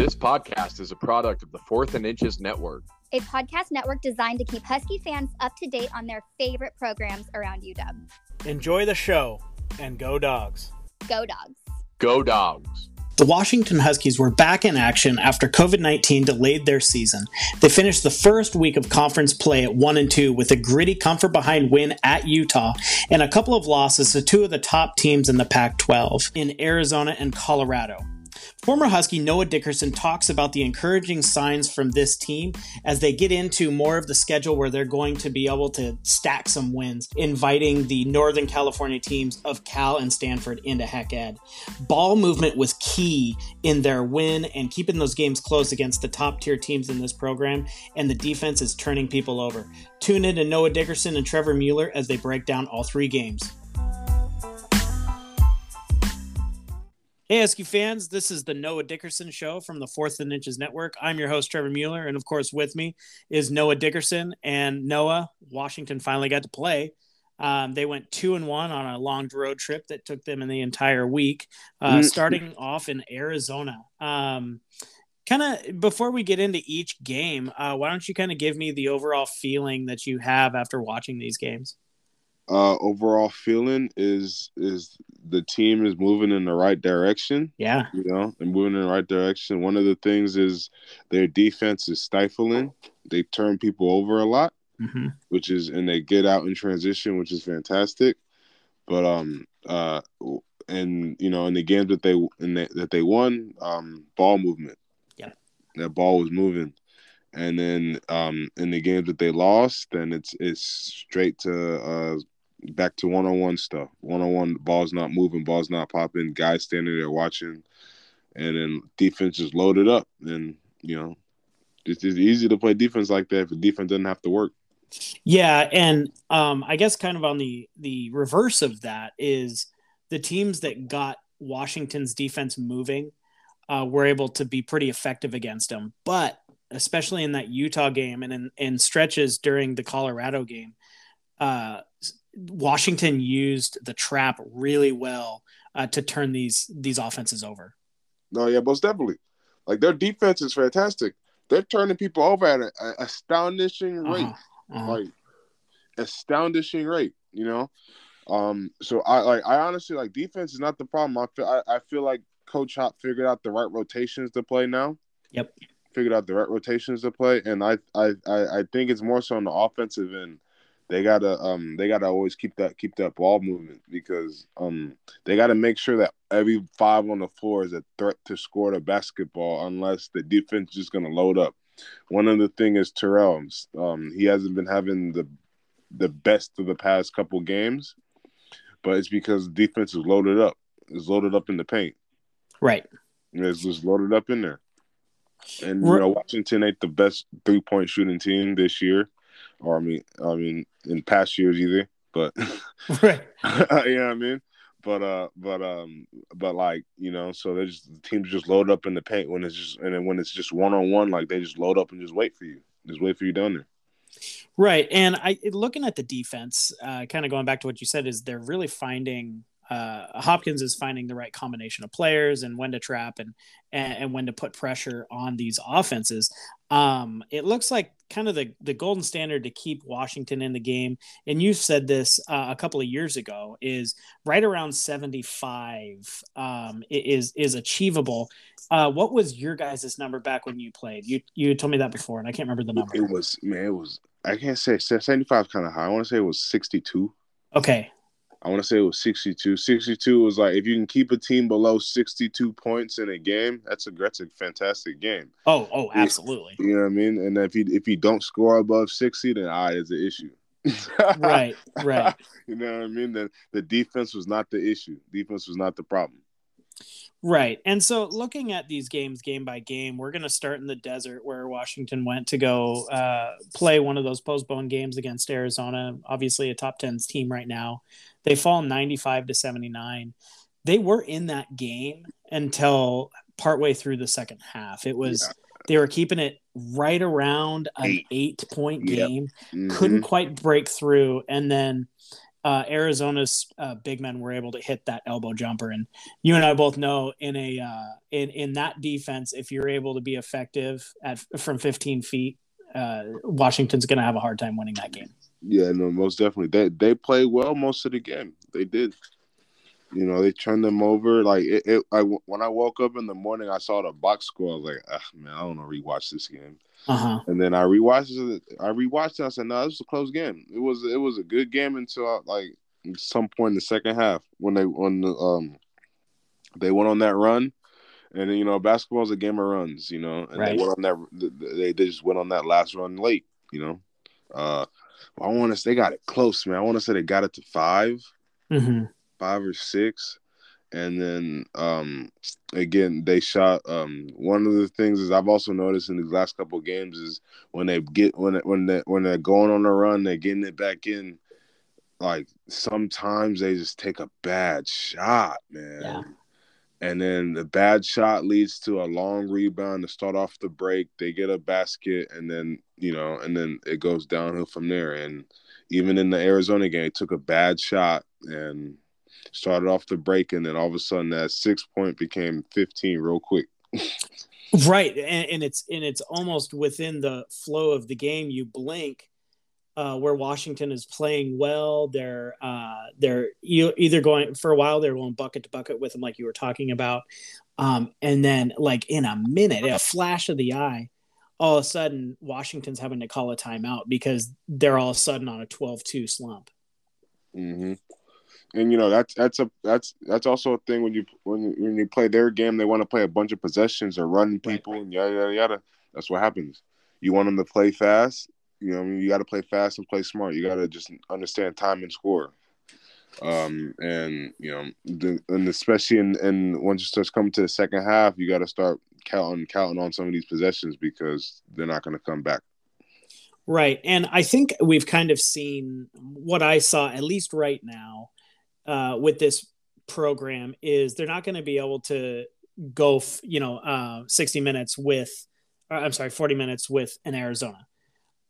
This podcast is a product of the Fourth and Inches Network, a podcast network designed to keep Husky fans up to date on their favorite programs around UW. Enjoy the show and go dogs. Go dogs. Go dogs. The Washington Huskies were back in action after COVID 19 delayed their season. They finished the first week of conference play at 1 and 2 with a gritty comfort behind win at Utah and a couple of losses to two of the top teams in the Pac 12 in Arizona and Colorado. Former Husky Noah Dickerson talks about the encouraging signs from this team as they get into more of the schedule where they're going to be able to stack some wins, inviting the Northern California teams of Cal and Stanford into Hec Ed. Ball movement was key in their win and keeping those games close against the top tier teams in this program, and the defense is turning people over. Tune in to Noah Dickerson and Trevor Mueller as they break down all three games. Hey, Husky fans, this is the Noah Dickerson Show from the Fourth and Inches Network. I'm your host, Trevor Mueller, and of course, with me is Noah Dickerson. And Noah, Washington finally got to play. Um, they went two and one on a long road trip that took them in the entire week, uh, mm-hmm. starting off in Arizona. Um, kind of before we get into each game, uh, why don't you kind of give me the overall feeling that you have after watching these games? Uh, overall feeling is is the team is moving in the right direction. Yeah, you know, and moving in the right direction. One of the things is their defense is stifling. They turn people over a lot, mm-hmm. which is and they get out in transition, which is fantastic. But um uh and you know in the games that they in the, that they won, um ball movement. Yeah, that ball was moving and then um, in the games that they lost, then it's it's straight to uh, back to one on one stuff. One on one, balls not moving, balls not popping, guys standing there watching, and then defense is loaded up. And you know, it's, it's easy to play defense like that if the defense doesn't have to work. Yeah, and um, I guess kind of on the the reverse of that is the teams that got Washington's defense moving uh, were able to be pretty effective against them, but especially in that Utah game and in, in stretches during the Colorado game, uh, Washington used the trap really well uh, to turn these these offenses over. No, yeah, most definitely. Like their defense is fantastic. They're turning people over at an astonishing uh-huh, rate, uh-huh, uh-huh. like astonishing rate. You know, um. So I like I honestly like defense is not the problem. I feel I, I feel like Coach Hop figured out the right rotations to play now. Yep. Figured out the right rotations to play, and I I I, I think it's more so on the offensive end they gotta um they gotta always keep that keep that ball movement because um they gotta make sure that every five on the floor is a threat to score the basketball unless the defense is just gonna load up. One of the thing is Terrell. Um, he hasn't been having the the best of the past couple games, but it's because defense is loaded up. It's loaded up in the paint. Right. It's just loaded up in there. And you know, Washington ain't the best three point shooting team this year or I mean, I mean, in past years either. But right, you know what I mean. But uh, but um, but like you know, so they just the teams just load up in the paint when it's just and then when it's just one on one, like they just load up and just wait for you, just wait for you down there. Right, and I looking at the defense, uh, kind of going back to what you said, is they're really finding uh, Hopkins is finding the right combination of players and when to trap and, and, and when to put pressure on these offenses. Um, it looks like kind of the, the golden standard to keep Washington in the game. And you said this uh, a couple of years ago is right around 75 um, is, is achievable. Uh, what was your guys' number back when you played? You, you told me that before and I can't remember the number. It was, man, it was, I can't say 75 kind of high. I want to say it was 62. Okay. I want to say it was 62. 62 was like if you can keep a team below 62 points in a game, that's a that's a fantastic game. Oh, oh, absolutely. You know what I mean? And if you if you don't score above 60, then I is the issue. right, right. you know what I mean? Then the defense was not the issue. Defense was not the problem. Right. And so looking at these games game by game, we're going to start in the desert where Washington went to go uh, play one of those postponed games against Arizona, obviously a top 10 team right now. They fall 95 to 79. They were in that game until partway through the second half. It was yeah. they were keeping it right around an eight, eight point game. Yep. Mm-hmm. Couldn't quite break through and then uh, Arizona's uh, big men were able to hit that elbow jumper, and you and I both know in a uh, in in that defense, if you're able to be effective at from 15 feet, uh, Washington's going to have a hard time winning that game. Yeah, no, most definitely. They they played well most of the game. They did. You know, they turned them over. Like it, it I when I woke up in the morning, I saw the box score. I was like, ah, man, I don't want to rewatch this game. Uh-huh. And then I rewatched it. I rewatched it. I said, "No, this was a close game. It was. It was a good game until I, like some point in the second half when they when the, um they went on that run, and you know basketball is a game of runs. You know, and Right. they went on that. They, they just went on that last run late. You know, uh, I want to. say They got it close, man. I want to say they got it to five, hmm five or six. And then um again they shot um one of the things is I've also noticed in these last couple of games is when they get when when they when they're going on a run they're getting it back in like sometimes they just take a bad shot man Yeah. And then the bad shot leads to a long rebound to start off the break. They get a basket and then you know and then it goes downhill from there. And even in the Arizona game they took a bad shot and started off the break and then all of a sudden that six point became 15 real quick. Right, and, and it's and it's almost within the flow of the game. You blink, uh, where Washington is playing well. They're uh, they're e- either going for a while. They're going bucket to bucket with them, like you were talking about, um, and then like in a minute, a flash of the eye, all of a sudden Washington's having to call a timeout because they're all of a sudden on a 12-2 slump. hmm and you know that's that's a that's that's also a thing when you when when you play their game they want to play a bunch of possessions or run people and yada yada yada that's what happens you want them to play fast you know I mean, you got to play fast and play smart you got to just understand time and score um and you know the, and especially in and once it starts coming to the second half you got to start counting counting on some of these possessions because they're not going to come back Right. And I think we've kind of seen what I saw, at least right now, uh, with this program, is they're not going to be able to go, f- you know, uh, 60 minutes with, uh, I'm sorry, 40 minutes with an Arizona.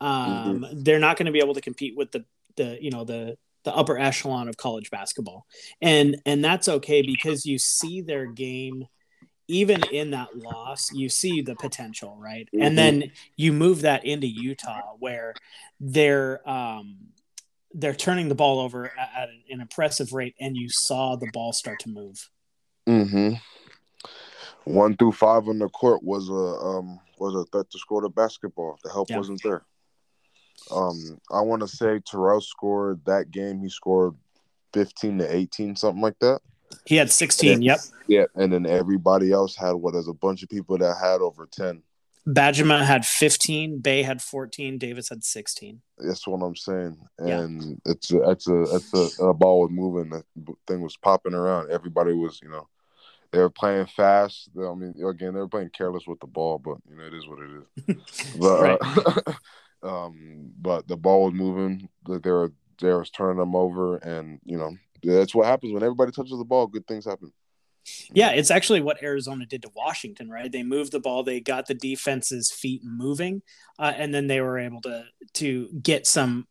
Um, They're not going to be able to compete with the, the, you know, the, the upper echelon of college basketball. And, and that's okay because you see their game even in that loss, you see the potential, right? Mhm. And then you move that into Utah, where they're um, they're turning the ball over at, at an impressive rate, and you saw the ball start to move. Mm-hmm. One through five on the court was a um was a threat to score the basketball. The help Yeah. wasn't there. Um, I want to say Terrell scored that game. He scored fifteen to eighteen, something like that. He had 16. Yep. Yeah, and then everybody else had what? There's a bunch of people that had over ten. Bajema had 15. Bey had 14. Davis had 16. That's what I'm saying. Yeah. And it's a, it's a it's a, a ball was moving. The thing was popping around. Everybody was, you know, they were playing fast. I mean, again, they were playing careless with the ball, but you know, it is what it is. But uh, um, but the ball was moving. Like they were they was turning them over, and you know, that's what happens when everybody touches the ball. Good things happen. Yeah, it's actually what Arizona did to Washington, right? They moved the ball, they got the defense's feet moving, uh, and then they were able to to get some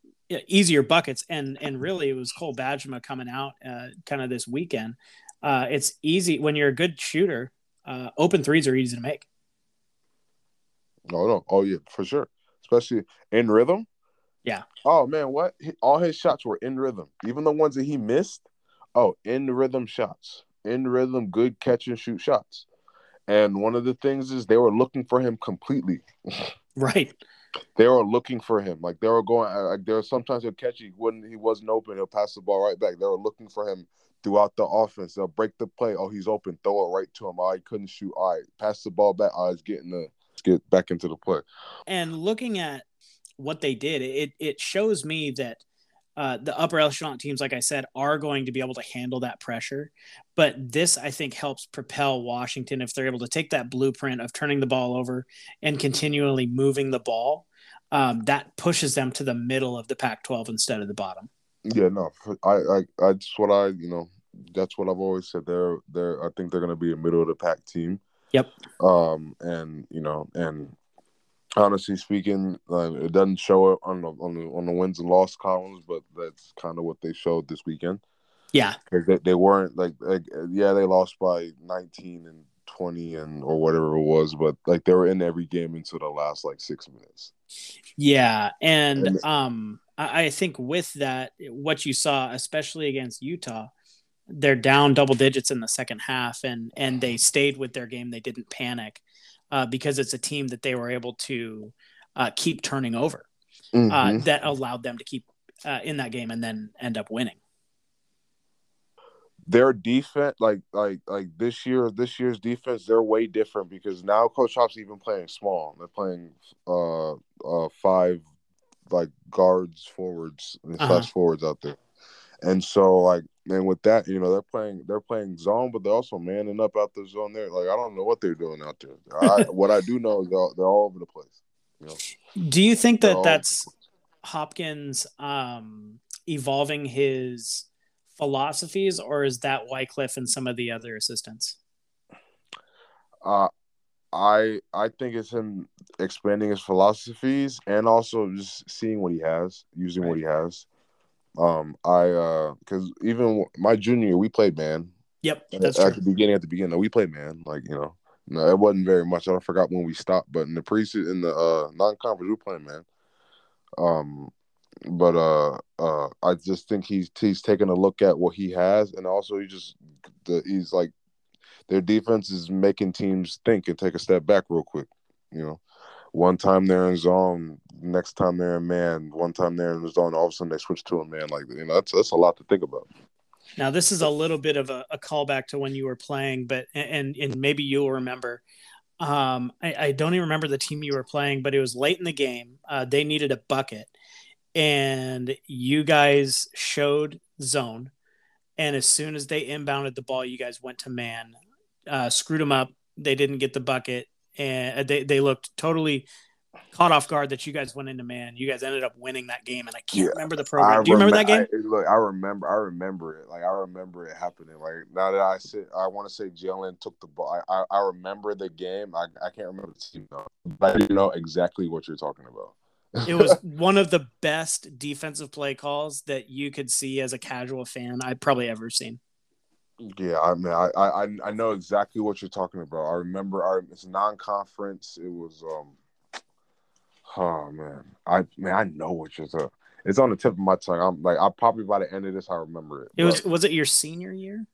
easier buckets. And and really, it was Cole Bajema coming out uh, kind of this weekend. Uh, it's easy when you're a good shooter. Uh, open threes are easy to make. No, no, oh yeah, for sure. Especially in rhythm. Yeah. Oh man, what? He- All his shots were in rhythm. Even the ones that he missed. Oh, in rhythm shots. In rhythm, good catch and shoot shots. And one of the things is they were looking for him completely. Right. They were looking for him. Like they were going. uh, Like there were sometimes he'll catch. He wouldn't. He wasn't open. He'll pass the ball right back. They were looking for him throughout the offense. They'll break the play. Oh, he's open. Throw it right to him. Oh, he couldn't shoot. All right, pass the ball back. Oh, was getting the. Get back into the play. And looking at what they did, it it shows me that uh, the upper echelon teams, like I said, are going to be able to handle that pressure. But this, I think, helps propel Washington if they're able to take that blueprint of turning the ball over and continually moving the ball. Um, that pushes them to the middle of the Pac-12 instead of the bottom. Yeah, no, I, I, I just what I, you know, that's what I've always said. They're, they're, I think they're going to be a middle of the pack team. Yep. Um, and you know, and Honestly speaking, like, it doesn't show it on the on the on the wins and loss columns, but that's kind of what they showed this weekend. Yeah, because they, they weren't like, like yeah they lost by 19 and 20 and or whatever it was, but like they were in every game until the last like six minutes. Yeah, and, and um, I, I think with that, what you saw, especially against Utah, they're down double digits in the second half, and and they stayed with their game. They didn't panic uh, because it's a team that they were able to uh, keep turning over. Uh, mm-hmm. Uh, that allowed them to keep uh, in that game and then end up winning. Their defense, like like like this year, this year's defense, they're way different because now Coach Hop's even playing small. They're playing uh uh five like guards, forwards, and uh-huh. forwards out there. And so like and with that, you know, they're playing they're playing zone, but they're also manning up out the zone there. Like I don't know what they're doing out there. I, what I do know is they're all, they're all over the place. You know? Do you think that that's Hopkins um, evolving his philosophies, or is that Wycliffe and some of the other assistants? Uh, I I think it's him expanding his philosophies and also just seeing what he has, using right. what he has. Um, I uh, because even my junior year, we played man. Yep, that's at, at the beginning. At the beginning, we played man. Like you know, no, it wasn't very much. I forgot when we stopped, but in the pre in the uh non-conference, we playing man. Um, but uh, uh, I just think he's he's taking a look at what he has, and also he just the he's like their defense is making teams think and take a step back real quick. You know, one time they're in zone, next time they're in man, one time they're in zone, all of a sudden they switch to a man. Like you know, that's that's a lot to think about. Now this is a little bit of a, a callback to when you were playing, but and and maybe you'll remember. Um, I, I, don't even remember the team you were playing, but it was late in the game. Uh, they needed a bucket, and you guys showed zone. And as soon as they inbounded the ball, you guys went to man, uh, screwed them up. They didn't get the bucket, and uh, they they looked totally caught off guard that you guys went into man. You guys ended up winning that game, and I can't yeah, remember the program. I Do you remember, that game? I, look, I remember. I remember it. Like I remember it happening. Like now that I sit, I want to say Jaylen took the ball. I, I, I remember the game. I, I can't remember the team though, but I didn't know exactly what you're talking about. it was one of the best defensive play calls that you could see as a casual fan I'd probably ever seen. Yeah, I mean, I, I I know exactly what you're talking about. I remember our it's non-conference. It was um Oh man, I man, I know what you're talking. It's on the tip of my tongue. I'm like, I probably by the end of this, I remember it. It was was it your senior year?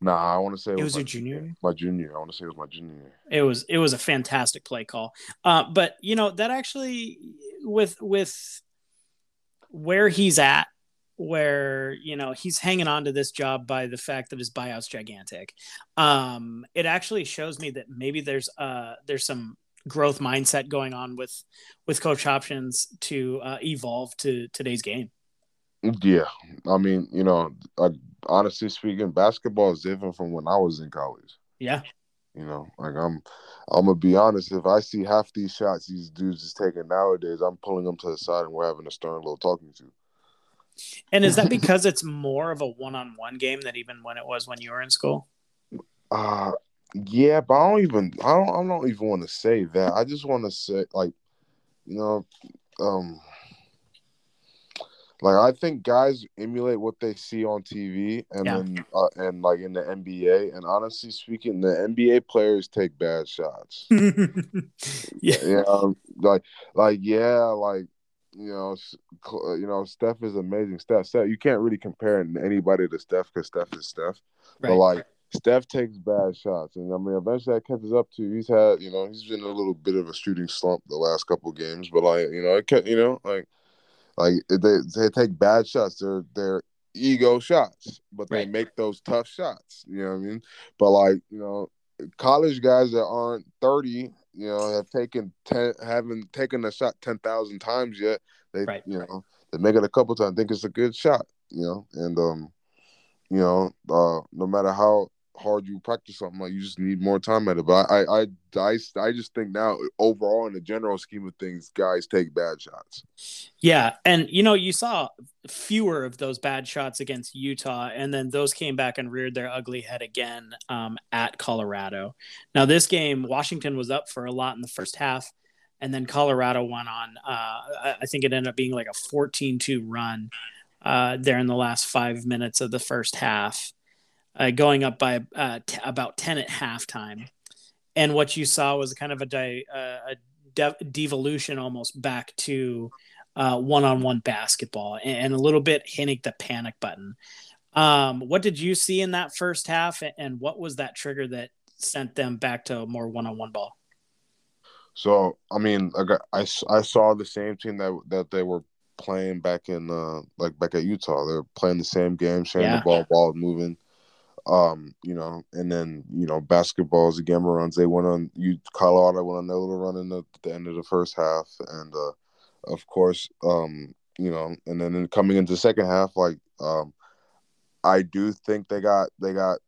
Nah, I want to say it, it was, was your junior. Year. My junior. I want to say it was my junior year. It was it was a fantastic play call. Uh, but you know that actually with with where he's at, where you know he's hanging on to this job by the fact that his buyout's gigantic. Um, it actually shows me that maybe there's uh there's some growth mindset going on with with coach Hopkins to uh, evolve to today's game. Yeah, I mean, you know, I, honestly speaking, basketball is different from when I was in college. Yeah, you know, like I'm, I'm gonna be honest. If I see half these shots these dudes is taking nowadays, I'm pulling them to the side and we're having a stern little talking to. And is that because it's more of a one-on-one game than even when it was when you were in school? Uh yeah, but I don't even I don't I don't even want to say that. I just want to say like, you know, um like I think guys emulate what they see on TV and yeah. then uh, and like in the NBA. And honestly speaking, the NBA players take bad shots. yeah, yeah, um, like like yeah, like you know, uh, you know, Steph is amazing. Steph, Steph, you can't really compare anybody to Steph because Steph is Steph. Right. But like Steph takes bad shots, and I mean, eventually that catches up to. He's had, you know, he's been a little bit of a shooting slump the last couple games, but like, you know, it can, you know, like, like they they take bad shots. They're they're ego shots, but they right. make those tough shots. You know what I mean? But like, you know, college guys that aren't thirty, you know, have taken ten, haven't taken a shot ten thousand times yet. They, right. you know, they make it a couple times. Think it's a good shot. You know, and um, you know, uh, no matter how hard you practice something like you just need more time at it. But I, I i i just think now overall in the general scheme of things guys take bad shots. Yeah and you know you saw fewer of those bad shots against utah and then those came back and reared their ugly head again um, at colorado. Now this game washington was up for a lot in the first half and then Colorado went on. Uh, I think it ended up being like a 14-2 run uh, there in the last five minutes of the first half, uh, going up by uh, t- about 10 at halftime. And what you saw was kind of a, di- uh, a de- devolution almost back to uh, one-on-one basketball and, and, a little bit hitting the panic button. Um, what did you see in that first half, and what was that trigger that sent them back to more one-on-one ball? So I mean, I, got, I, I saw the same team that that they were playing back in uh like back at Utah. They're playing the same game, sharing yeah. the ball, ball moving. Um, you know, and then you know, basketballs, is a game of runs. They went on you Colorado went on their little run in the, the end of the first half, and uh, of course, um, you know, and then coming into the second half, like um, I do think they got they got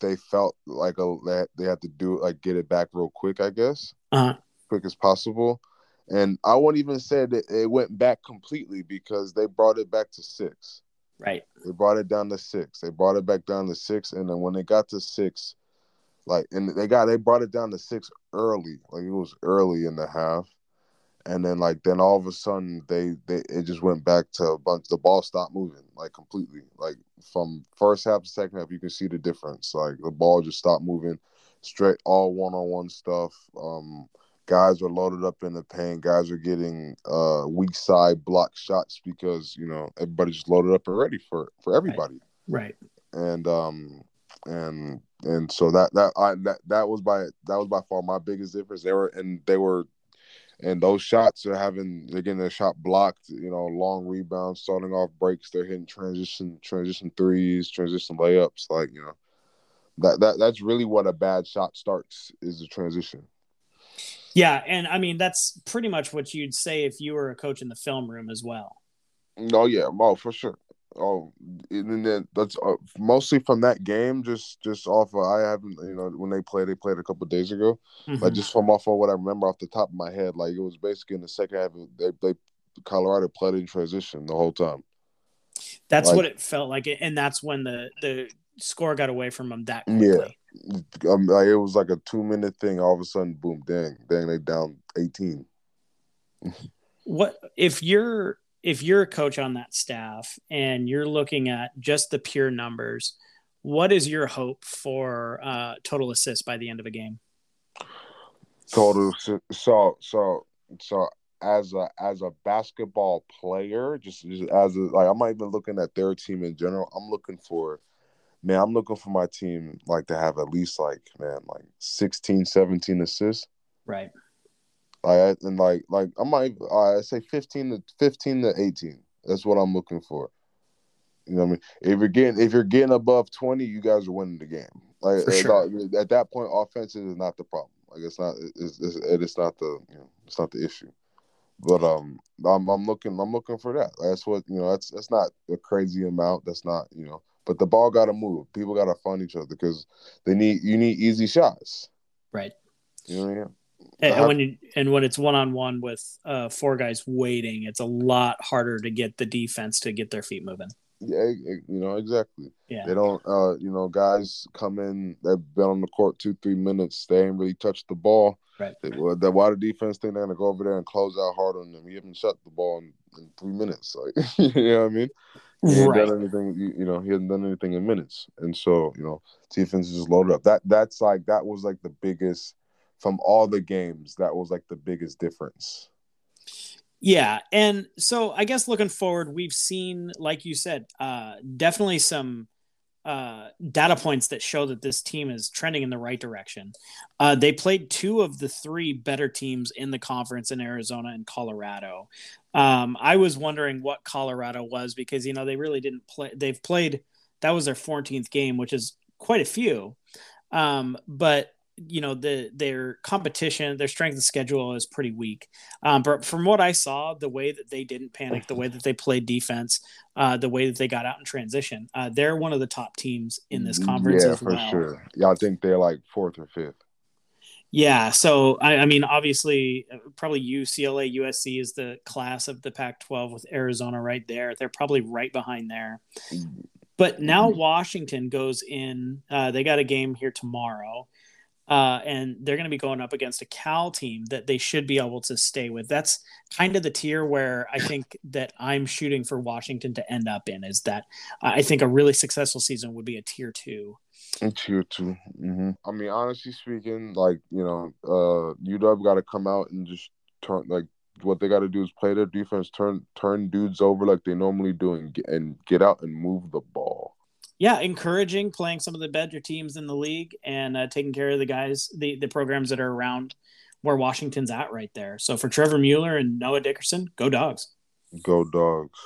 they felt like a they had to do like get it back real quick, I guess, uh-huh. quick as possible. And I won't even say that it went back completely because they brought it back to six. Right. They brought it down to six. They brought it back down to six, and then when they got to six, like, and they got they brought it down to six early, like it was early in the half, and then like then all of a sudden they they it just went back to a bunch. The ball stopped moving like completely. Like from first half to second half, you can see the difference. Like the ball just stopped moving, straight all one on one stuff. Um, guys are loaded up in the paint. Guys are getting uh weak side block shots because you know everybody's just loaded up and ready for for everybody. Right. right. And um and and so that that I that that was by that was by far my biggest difference. They were and they were and those shots are having they're getting their shot blocked. You know, long rebounds, starting off breaks. They're hitting transition transition threes, transition layups. Like you know, that that that's really what a bad shot starts is the transition. Yeah, and I mean that's pretty much what you'd say if you were a coach in the film room as well. Oh yeah, oh for sure. Oh, and then that's uh, mostly from that game. Just just off of I haven't you know when they played they played a couple days ago. Mm-hmm. Like just from off of what I remember off the top of my head, like it was basically in the second half. They they Colorado played in transition the whole time. That's like, what it felt like, and that's when the the score got away from them that quickly. Yeah, um, like it was like a two minute thing. All of a sudden, boom, dang, dang, they down eighteen. what if you're if you're a coach on that staff and you're looking at just the pure numbers, what is your hope for uh, total assists by the end of a game? Total so so so as a as a basketball player, just, just as a, like I'm not even looking at their team in general. I'm looking for man, I'm looking for my team like to have at least like man like 16, 17 assists. Right. Like and like like I might I say fifteen to fifteen to eighteen. That's what I'm looking for. You know what I mean? If you're getting if you're getting above twenty, you guys are winning the game. Like sure. at, at, that point, offense is not the problem. Like it's not it's, it's, it's not the you know it's not the issue. But um, I'm I'm looking I'm looking for that. That's what you know. That's that's not a crazy amount. That's not you know. But the ball got to move. People got to find each other because they need you need easy shots. Right. You know I mean? And, uh, when you and when it's one on one with uh, four guys waiting, it's a lot harder to get the defense to get their feet moving. Yeah, you know exactly. Yeah, they don't. Uh, you know, guys come in. They've been on the court two, three minutes. They ain't really touched the ball. Right. They, well, the why the defense think they're gonna go over there and close out hard on them. You haven't shut the ball in, in three minutes. Like, you know what I mean? He right. done anything. You, know, he hasn't done anything in minutes, and so you know, defense is just loaded up. That that's like that was like the biggest from all the games, that was like the biggest difference. Yeah, and so I guess looking forward, we've seen, like you said, uh, definitely some uh, data points that show that this team is trending in the right direction. Uh, they played two of the three better teams in the conference in Arizona and Colorado. Um, I was wondering what Colorado was because you know they really didn't play. They've played that was their 14th game, which is quite a few. Um, but you know the their competition their strength of schedule is pretty weak. Um, but from what i saw the way that they didn't panic the way that they played defense uh, the way that they got out in transition uh, they're one of the top teams in this conference yeah for well. sure. Yeah i think they're like fourth or fifth? Yeah so I, I, mean obviously uh, probably ucla usc is the class of the pac 12 with arizona right there. They're probably right behind there. But now mm-hmm. washington goes in uh, they got a game here tomorrow uh, and they're going to be going up against a Cal team that they should be able to stay with. That's kind of the tier where I think that I'm shooting for Washington to end up in. Is that I think a really successful season would be a tier two. A tier 2 Mm-hmm. I mean, honestly speaking, like you know, uh, UW got to come out and just turn like what they got to do is play their defense, turn turn dudes over like they normally do, and get, and get out and move the ball yeah, encouraging playing some of the better teams in the league and uh, taking care of the guys, the the programs that are around where Washington's at right there. So for Trevor Mueller and Noah Dickerson, go dogs. Go dogs.